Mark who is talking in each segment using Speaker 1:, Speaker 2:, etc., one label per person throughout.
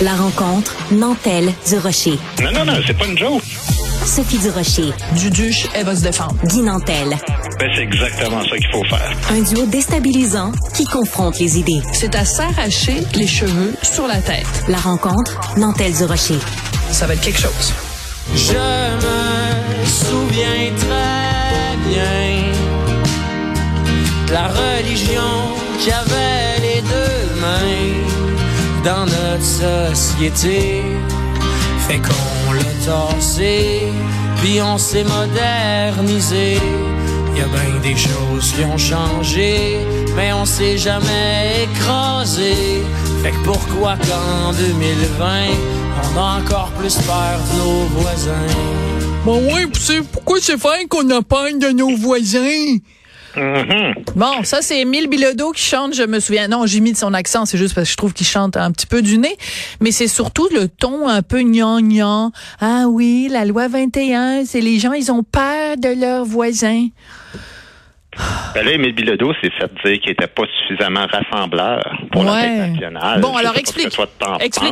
Speaker 1: La rencontre Nantel du Rocher.
Speaker 2: Non, non, non, c'est pas une joke.
Speaker 1: Sophie du Rocher.
Speaker 3: Duduche, elle va se défendre.
Speaker 1: Guy Nantel.
Speaker 2: Ben, c'est exactement ça qu'il faut faire.
Speaker 1: Un duo déstabilisant qui confronte les idées.
Speaker 3: C'est à s'arracher les cheveux sur la tête.
Speaker 1: La rencontre Nantel du Rocher.
Speaker 3: Ça va être quelque chose.
Speaker 4: Je me souviens très bien la religion qui avait les deux mains dans notre société. Fait qu'on l'a torsé puis on s'est modernisé. Y a bien des choses qui ont changé mais on s'est jamais écrasé. Fait que pourquoi qu'en 2020 on a encore plus peur de nos voisins?
Speaker 3: Bon, ouais, pourquoi c'est fait qu'on a peur de nos voisins? Bon, ça, c'est Émile Bilodeau qui chante, je me souviens. Non, j'ai mis de son accent, c'est juste parce que je trouve qu'il chante un petit peu du nez. Mais c'est surtout le ton un peu gnangnan. Ah oui, la loi 21, c'est les gens, ils ont peur de leurs voisins.
Speaker 2: Ben là, Émile Bilodeau s'est fait dire qu'il était pas suffisamment rassembleur pour la
Speaker 3: Ouais.
Speaker 2: fête nationale.
Speaker 3: Bon,
Speaker 2: Je
Speaker 3: alors explique.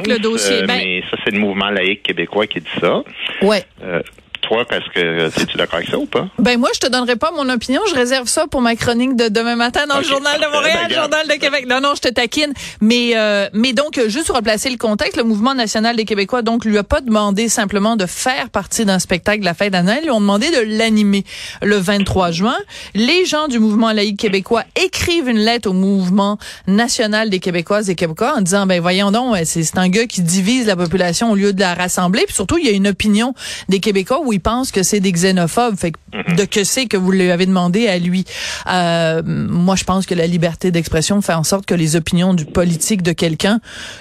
Speaker 3: le dossier.
Speaker 2: euh,
Speaker 3: Ben-
Speaker 2: Mais ça, c'est le mouvement laïque québécois qui dit ça.
Speaker 3: Ouais.
Speaker 2: Euh, toi, parce que euh, es-tu d'accord avec ça ou pas?
Speaker 3: Ben moi, je te donnerai pas mon opinion. Je réserve ça pour ma chronique de demain matin dans le Journal de. Montréal,
Speaker 2: Ben, regarde.
Speaker 3: Journal de Québec. Non, non, je te taquine. Mais euh, mais donc, euh, juste pour replacer le contexte, le Mouvement national des Québécois, donc, lui a pas demandé simplement de faire partie d'un spectacle de la fête d'Annoël, ils lui ont demandé de l'animer le 23 juin. Les gens du Mouvement laïque québécois écrivent une lettre au Mouvement national des Québécoises et Québécois en disant, ben voyons donc, c'est c'est un gars qui divise la population au lieu de la rassembler. Puis surtout, il y a une opinion des Québécois où ils pensent que c'est des xénophobes. Fait que de que c'est que vous lui avez demandé à lui. Euh, moi, je pense que la liberté d'expression fait en sorte que les opinions du politique de quelqu'un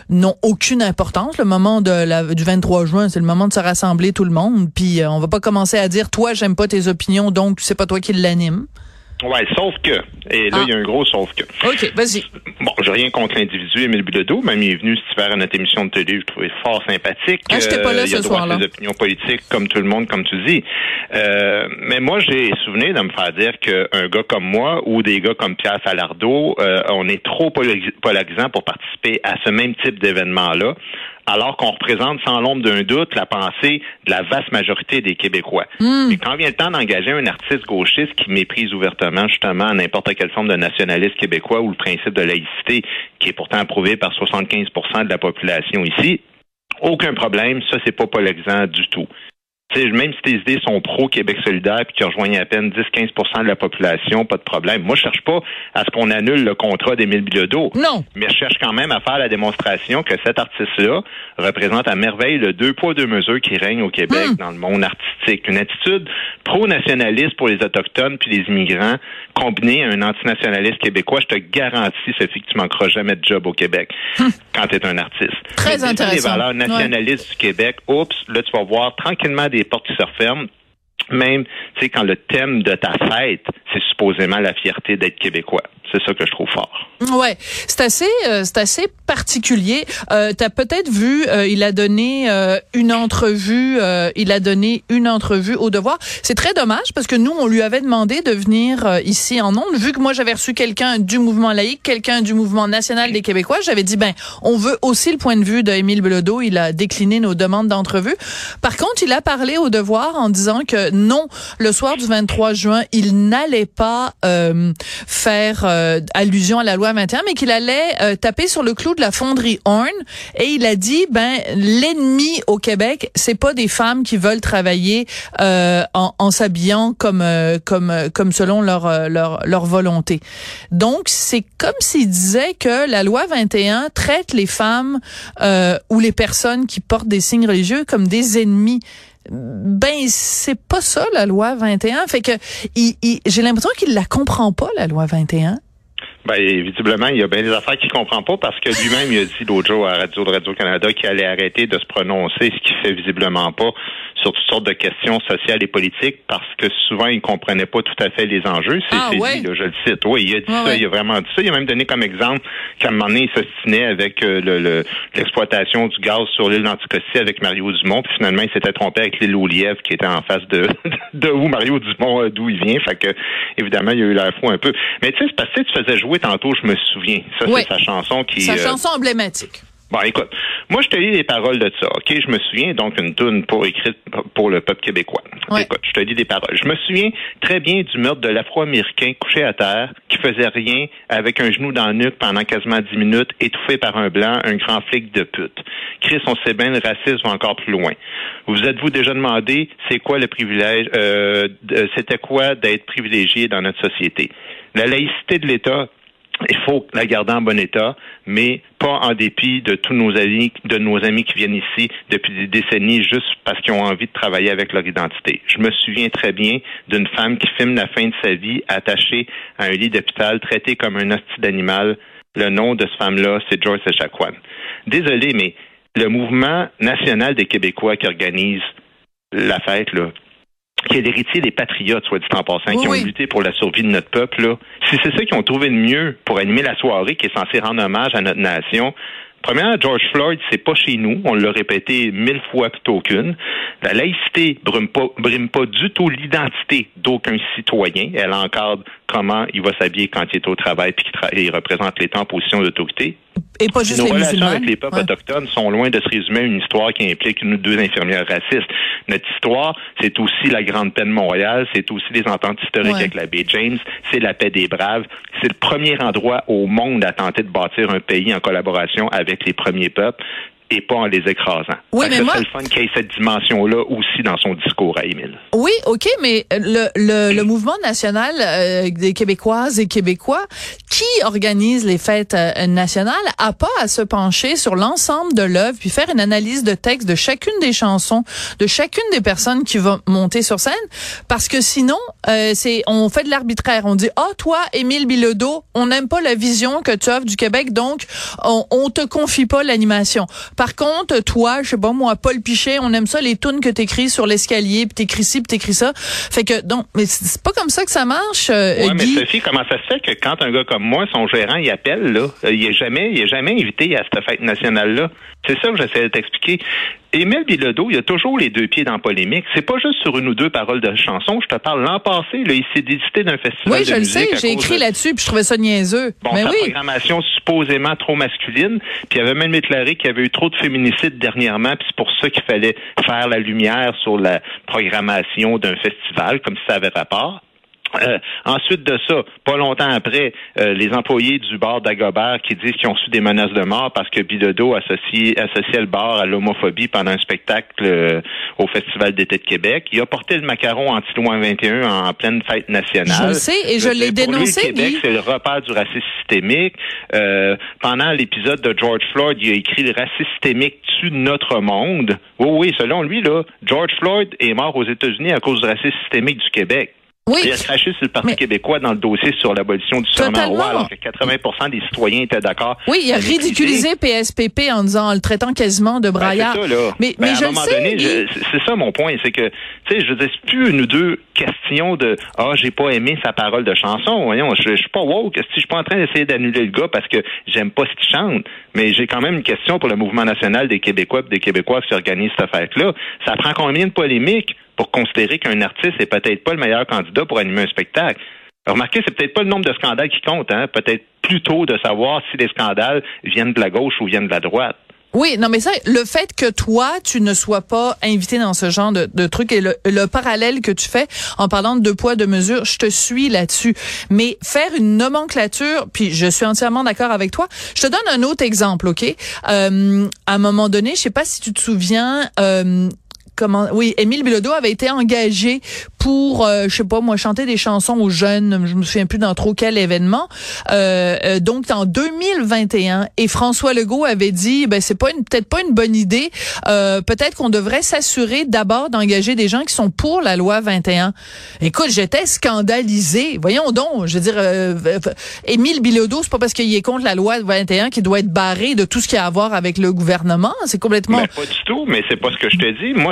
Speaker 3: n'ont aucune importance. Le moment de la, du 23 juin, c'est le moment de se rassembler tout le monde. Puis euh, on va pas commencer à dire, toi, j'aime pas tes opinions, donc c'est pas toi qui l'anime.
Speaker 2: Ouais, sauf que. Et là,
Speaker 3: Ah.
Speaker 2: il y a un gros sauf que.
Speaker 3: OK, vas-y.
Speaker 2: Bon, j'ai rien contre l'individu, Émile Bilodeau. Même il est venu cet hiver à notre émission de télé, je trouvais fort sympathique.
Speaker 3: Ah, j'étais pas là
Speaker 2: Euh,
Speaker 3: ce soir-là.
Speaker 2: ses opinions politiques, comme tout le monde, comme tu dis. Euh, mais moi, j'ai souvenir de me faire dire qu'un gars comme moi ou des gars comme Pierre Salardo, euh, on est trop polaris- polarisants pour participer à ce même type d'événement-là. Alors qu'on représente sans l'ombre d'un doute la pensée de la vaste majorité des Québécois. Mais quand vient le temps d'engager un artiste gauchiste qui méprise ouvertement justement n'importe quelle forme de nationalisme québécois ou le principe de laïcité, qui est pourtant approuvé par 75% de la population ici, aucun problème, ça c'est pas polarisant du tout. Même si tes idées sont pro-Québec solidaire puis qui rejoignent à peine 10-15% de la population, pas de problème. Moi, je cherche pas à ce qu'on annule le contrat d'Émile Bilodeau.
Speaker 3: Non.
Speaker 2: Mais je cherche quand même à faire la démonstration que cet artiste-là représente à merveille le deux poids, deux mesures qui règne au Québec
Speaker 3: Hmm.
Speaker 2: dans le monde artistique. Une attitude pro-nationaliste pour les Autochtones puis les immigrants, combinée à un antinationaliste québécois, je te garantis, Sophie, que tu manqueras jamais de job au Québec quand tu es un artiste.
Speaker 3: Hmm. Très
Speaker 2: Mais
Speaker 3: intéressant.
Speaker 2: les valeurs nationalistes du Québec, oups, là, tu vas voir tranquillement des portes qui se referment. Même, tu sais, quand le thème de ta fête, c'est supposément la fierté d'être québécois. C'est ça que je trouve fort.
Speaker 3: Ouais, c'est assez, euh, c'est assez particulier. Euh, T'as peut-être vu, euh, il a donné euh, une entrevue, euh, il a donné une entrevue au Devoir. C'est très dommage parce que nous, on lui avait demandé de venir euh, ici en ondes. Vu que moi, j'avais reçu quelqu'un du mouvement laïque, quelqu'un du mouvement national des Québécois, j'avais dit ben, on veut aussi le point de vue d'Émile Belodeau. Il a décliné nos demandes d'entrevue. Par contre, il a parlé au Devoir en disant que non, le soir du 23 juin, il n'allait pas euh, faire euh, allusion à la loi 21, mais qu'il allait euh, taper sur le clou de la fonderie Horn. Et il a dit, ben l'ennemi au Québec, c'est pas des femmes qui veulent travailler euh, en, en s'habillant comme euh, comme comme selon leur euh, leur leur volonté. Donc c'est comme s'il disait que la loi 21 traite les femmes ou les personnes qui portent des signes religieux comme des ennemis. Ben c'est pas ça la loi 21. Fait que il- il- j'ai l'impression qu'il la comprend pas la loi 21.
Speaker 2: Ben, visiblement, il y a bien des affaires qu'il comprend pas parce que lui-même, il a dit l'autre jour à Radio de Radio-Canada qu'il allait arrêter de se prononcer, ce qu'il fait visiblement pas sur toutes sortes de questions sociales et politiques parce que souvent, il comprenait pas tout à fait les enjeux. C'est
Speaker 3: Ah, ouais?
Speaker 2: dit, là, je le cite. Oui, il a dit ça,
Speaker 3: ouais.
Speaker 2: il a vraiment dit ça. Il a même donné comme exemple qu'à un moment donné, il s'ostinait avec euh, le- le- l'exploitation du gaz sur l'île d'Anticosti avec Mario Dumont, puis finalement, il s'était trompé avec l'île aux Lièvres qui était en face de, de où Mario Dumont, euh, d'où il vient. Fait que, évidemment, il y a eu l'air fou un peu. Mais tu sais, c'est parce que tu faisais jouer tantôt, je me souviens. Ça,
Speaker 3: Ouais.
Speaker 2: c'est sa chanson qui...
Speaker 3: Sa
Speaker 2: euh,
Speaker 3: chanson emblématique.
Speaker 2: Bon, écoute, Moi, je te lis les paroles de ça. OK, je me souviens, donc, une tune pour écrite pour le peuple québécois.
Speaker 3: Ouais.
Speaker 2: Écoute, je te lis des paroles. Je me souviens très bien du meurtre de l'Afro-Américain couché à terre, qui faisait rien, avec un genou dans le nuque pendant quasiment dix minutes, étouffé par un blanc, un grand flic de pute. Chris, on sait bien, le racisme va encore plus loin. Vous êtes-vous déjà demandé, c'est quoi le privilège, euh, c'était quoi d'être privilégié dans notre société? La laïcité de l'État, il faut la garder en bon état, mais pas en dépit de tous nos amis, de nos amis qui viennent ici depuis des décennies juste parce qu'ils ont envie de travailler avec leur identité. Je me souviens très bien d'une femme qui filme la fin de sa vie attachée à un lit d'hôpital, traitée comme un hostie d'animal. Le nom de cette femme-là, c'est Joyce Echaquan. Désolé, mais le mouvement national des Québécois qui organise la fête, là, qui est l'héritier des patriotes, soit dit en passant,
Speaker 3: Oui,
Speaker 2: qui ont
Speaker 3: oui.
Speaker 2: lutté pour la survie de notre peuple, là, si c'est ça qu'ils ont trouvé de mieux pour animer la soirée qui est censée rendre hommage à notre nation, Premièrement, George Floyd, c'est pas chez nous. On l'a répété mille fois plutôt qu'une. La laïcité brime pas, brime pas du tout l'identité d'aucun citoyen. Elle encadre comment il va s'habiller quand il est au travail puis qu'il tra- représente l'État en position d'autorité.
Speaker 3: Et pas juste
Speaker 2: Nos
Speaker 3: les
Speaker 2: relations
Speaker 3: musulmans.
Speaker 2: avec les peuples
Speaker 3: Ouais.
Speaker 2: autochtones sont loin de se résumer à une histoire qui implique une ou deux infirmières racistes. Notre histoire, c'est aussi la Grande Paix de Montréal, c'est aussi les ententes historiques
Speaker 3: Ouais.
Speaker 2: avec la baie James, c'est la paix des braves. C'est le premier endroit au monde à tenter de bâtir un pays en collaboration avec les premiers peuples et pas en les écrasant.
Speaker 3: Oui, mais moi-
Speaker 2: c'est le fun qu'il y ait cette dimension-là aussi dans son discours à Émile.
Speaker 3: Oui, OK, mais le, le, le mouvement national euh, des Québécoises et Québécois qui organise les fêtes euh, nationales a pas à se pencher sur l'ensemble de l'œuvre puis faire une analyse de texte de chacune des chansons, de chacune des personnes qui vont monter sur scène, parce que sinon, euh, c'est on fait de l'arbitraire. On dit, ah, toi, Émile Bilodeau, on n'aime pas la vision que tu offres du Québec, donc on, on te confie pas l'animation. Par contre, toi, je sais pas moi, Paul Pichet, on aime ça les tunes que t'écris sur l'escalier, puis t'écris ci, puis t'écris ça. Fait que donc, mais c'est pas comme ça que ça marche, euh,
Speaker 2: Oui, mais. Sophie, comment ça se fait que quand un gars comme moi, son gérant, il appelle, là, il est jamais, il est jamais invité à cette fête nationale-là? C'est ça que j'essaie de t'expliquer. Émile Bilodeau, il a toujours les deux pieds dans la polémique. C'est pas juste sur une ou deux paroles de chansons. Je te parle l'an passé, là, il s'est d'un festival
Speaker 3: Oui,
Speaker 2: de
Speaker 3: je le sais, j'ai écrit
Speaker 2: de-
Speaker 3: là-dessus, puis je trouvais ça niaiseux.
Speaker 2: Bon,
Speaker 3: mais
Speaker 2: sa
Speaker 3: oui.
Speaker 2: programmation supposément trop masculine. Puis il avait même déclaré qu'il y avait eu trop de féminicides dernièrement, puis c'est pour ça qu'il fallait faire la lumière sur la programmation d'un festival, comme si ça avait rapport. Euh, ensuite de ça, pas longtemps après, euh, les employés du bar d'Agobert qui disent qu'ils ont reçu des menaces de mort parce que Bilodeau associait, associait le bar à l'homophobie pendant un spectacle euh, au Festival d'été de Québec. Il a porté le macaron anti-loin 21 en pleine fête nationale.
Speaker 3: Je le sais, et je l'ai
Speaker 2: pour lui,
Speaker 3: dénoncé,
Speaker 2: le Québec, c'est le repère du racisme systémique. Euh, pendant l'épisode de George Floyd, il a écrit le racisme systémique tue notre monde. Oui, oui, selon lui, là, George Floyd est mort aux États-Unis à cause du racisme systémique du Québec.
Speaker 3: Oui.
Speaker 2: Il a craché sur le Parti
Speaker 3: Mais-
Speaker 2: québécois dans le dossier sur l'abolition du serment roi, alors que 80% des citoyens étaient d'accord.
Speaker 3: Oui, il a ridiculisé PSPP en disant, en le traitant quasiment de
Speaker 2: Ben,
Speaker 3: braillard.
Speaker 2: ça, là.
Speaker 3: Mais,
Speaker 2: Ben,
Speaker 3: mais
Speaker 2: à
Speaker 3: je
Speaker 2: un moment
Speaker 3: sais,
Speaker 2: donné, c'est ça mon point, c'est que, tu sais, je c'est plus une ou deux questions de ah j'ai pas aimé sa parole de chanson. Voyons, je, je suis pas woke, si je suis pas en train d'essayer d'annuler le gars parce que j'aime pas ce qu'il chante, mais j'ai quand même une question pour le mouvement national des Québécois et des Québécoises qui organise cette fête-là. Ça prend combien de polémiques? Pour considérer qu'un artiste est peut-être pas le meilleur candidat pour animer un spectacle? Remarquez, c'est peut-être pas le nombre de scandales qui compte, hein. Peut-être plutôt de savoir si les scandales viennent de la gauche ou viennent de la droite.
Speaker 3: Oui, non, mais ça, le fait que toi, tu ne sois pas invité dans ce genre de, de truc et le, le parallèle que tu fais en parlant de deux poids, deux mesures, je te suis là-dessus. Mais faire une nomenclature, puis je suis entièrement d'accord avec toi. Je te donne un autre exemple, OK? Euh, à un moment donné, je sais pas si tu te souviens, euh, comment oui Émile Bilodeau avait été engagé pour euh, je sais pas moi chanter des chansons aux jeunes je me souviens plus dans trop quel événement. Euh, euh, donc en 2021 et François Legault avait dit ben c'est pas peut-être pas une bonne idée. Euh, peut-être qu'on devrait s'assurer d'abord d'engager des gens qui sont pour la loi 21 écoute j'étais scandalisé. Voyons donc je veux dire euh, Émile Bilodeau c'est pas parce qu'il est contre la loi 21 qu'il doit être barré de tout ce qui a à voir avec le gouvernement. C'est complètement
Speaker 2: Ben, pas du tout, mais c'est pas ce que je te dis. Moi,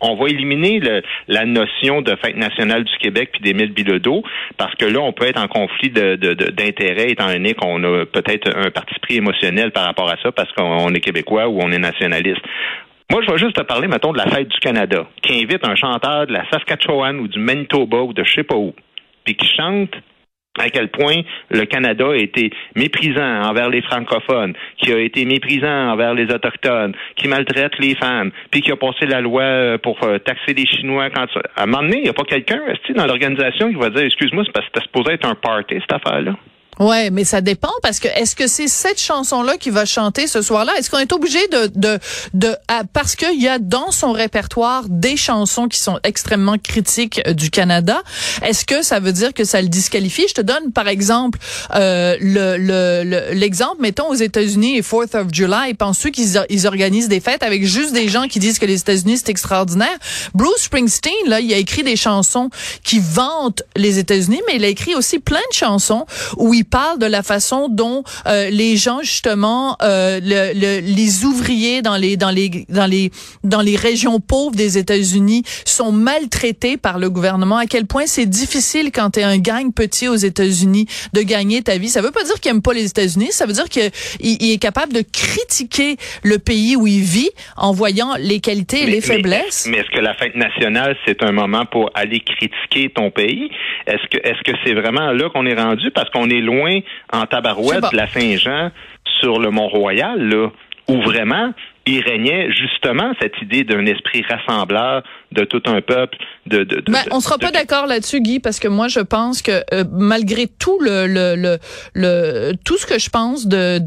Speaker 2: on, va éliminer la notion de fête nationale du Québec puis d'Émile Bilodeau, parce que là, on peut être en conflit de- de- de- d'intérêts étant donné qu'on a peut-être un parti pris émotionnel par rapport à ça, parce qu'on est québécois ou on est nationaliste. Moi, je vais juste te parler, mettons, de la fête du Canada, qui invite un chanteur de la Saskatchewan ou du Manitoba ou de je sais pas où, puis qui chante à quel point le Canada a été méprisant envers les francophones, qui a été méprisant envers les autochtones, qui maltraite les femmes, puis qui a passé la loi euh, pour euh, taxer les Chinois quand à un moment donné, il n'y a pas quelqu'un dans l'organisation qui va dire excuse-moi, c'est parce que c'était supposé être un party cette affaire-là.
Speaker 3: Ouais, mais ça dépend parce que est-ce que c'est cette chanson-là qui va chanter ce soir-là? Est-ce qu'on est obligé de de de parce qu'il y a dans son répertoire des chansons qui sont extrêmement critiques euh, du Canada Est-ce que ça veut dire que ça le disqualifie? Je te donne par exemple euh, le l'exemple mettons aux États-Unis et Fourth of July. Penses-tu qu'ils ils organisent des fêtes avec juste des gens qui disent que les États-Unis c'est extraordinaire? Bruce Springsteen là, il a écrit des chansons qui vantent les États-Unis, mais il a écrit aussi plein de chansons où il il parle de la façon dont euh, les gens justement euh, le, les ouvriers dans les dans les dans les dans les régions pauvres des États-Unis sont maltraités par le gouvernement. À quel point c'est difficile quand tu es un gang petit aux États-Unis de gagner ta vie. Ça veut pas dire qu'il aime pas les États-Unis. Ça veut dire qu'il il est capable de critiquer le pays où il vit en voyant les qualités et les faiblesses.
Speaker 2: mais, est-ce que la fête nationale c'est un moment pour aller critiquer ton pays? Est-ce que est-ce que c'est vraiment là qu'on est rendu? Parce qu'on est loin en tabarouette de la Saint-Jean sur le Mont-Royal, là, où vraiment il régnait justement cette idée d'un esprit rassembleur de tout un peuple. De, de,
Speaker 3: ben, on sera pas d'accord là-dessus, Guy, parce que moi je pense que euh, malgré tout le, le, le, tout ce que je pense de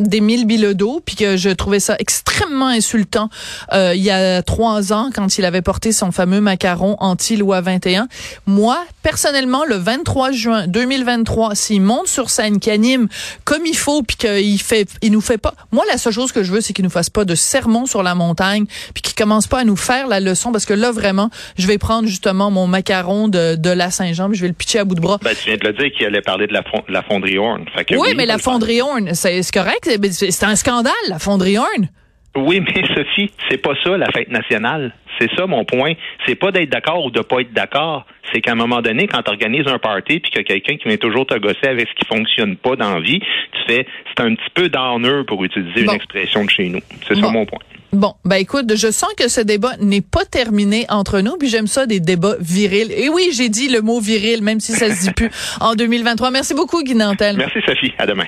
Speaker 3: d'Émile Bilodeau, puis que je trouvais ça extrêmement insultant euh, il y a trois ans quand il avait porté son fameux macaron anti-loi 21. Moi, personnellement, le 23 juin 2023, s'il monte sur scène, qu'il anime comme il faut, puis qu'il fait, il nous fait pas. Moi, la seule chose que je veux, c'est qu'il nous fasse pas de sermon sur la montagne, puis qui commence pas à nous faire la leçon, parce que là, vraiment, je vais prendre justement mon macaron de, de la Saint-Jean, je vais le pitcher à bout de bras.
Speaker 2: Ben, tu viens de le dire qu'il allait parler de la, la fonderie Horn.
Speaker 3: oui, mais la fonderie Horn, c'est correct, c'est un scandale, la fonderie Horn.
Speaker 2: Oui, mais Sophie, c'est pas ça la fête nationale. C'est ça mon point. C'est pas d'être d'accord ou de pas être d'accord. C'est qu'à un moment donné, quand tu organises un party puis qu'il y a quelqu'un qui vient toujours te gosser avec ce qui fonctionne pas dans la vie, tu fais c'est un petit peu d'honneur pour utiliser une expression de chez nous. C'est ça mon point.
Speaker 3: Bon, ben écoute, je sens que ce débat n'est pas terminé entre nous, puis j'aime ça des débats virils. Et oui, j'ai dit le mot viril, même si ça se dit plus en 2023. Merci beaucoup, Guy Nantel.
Speaker 2: Merci, Sophie. À demain.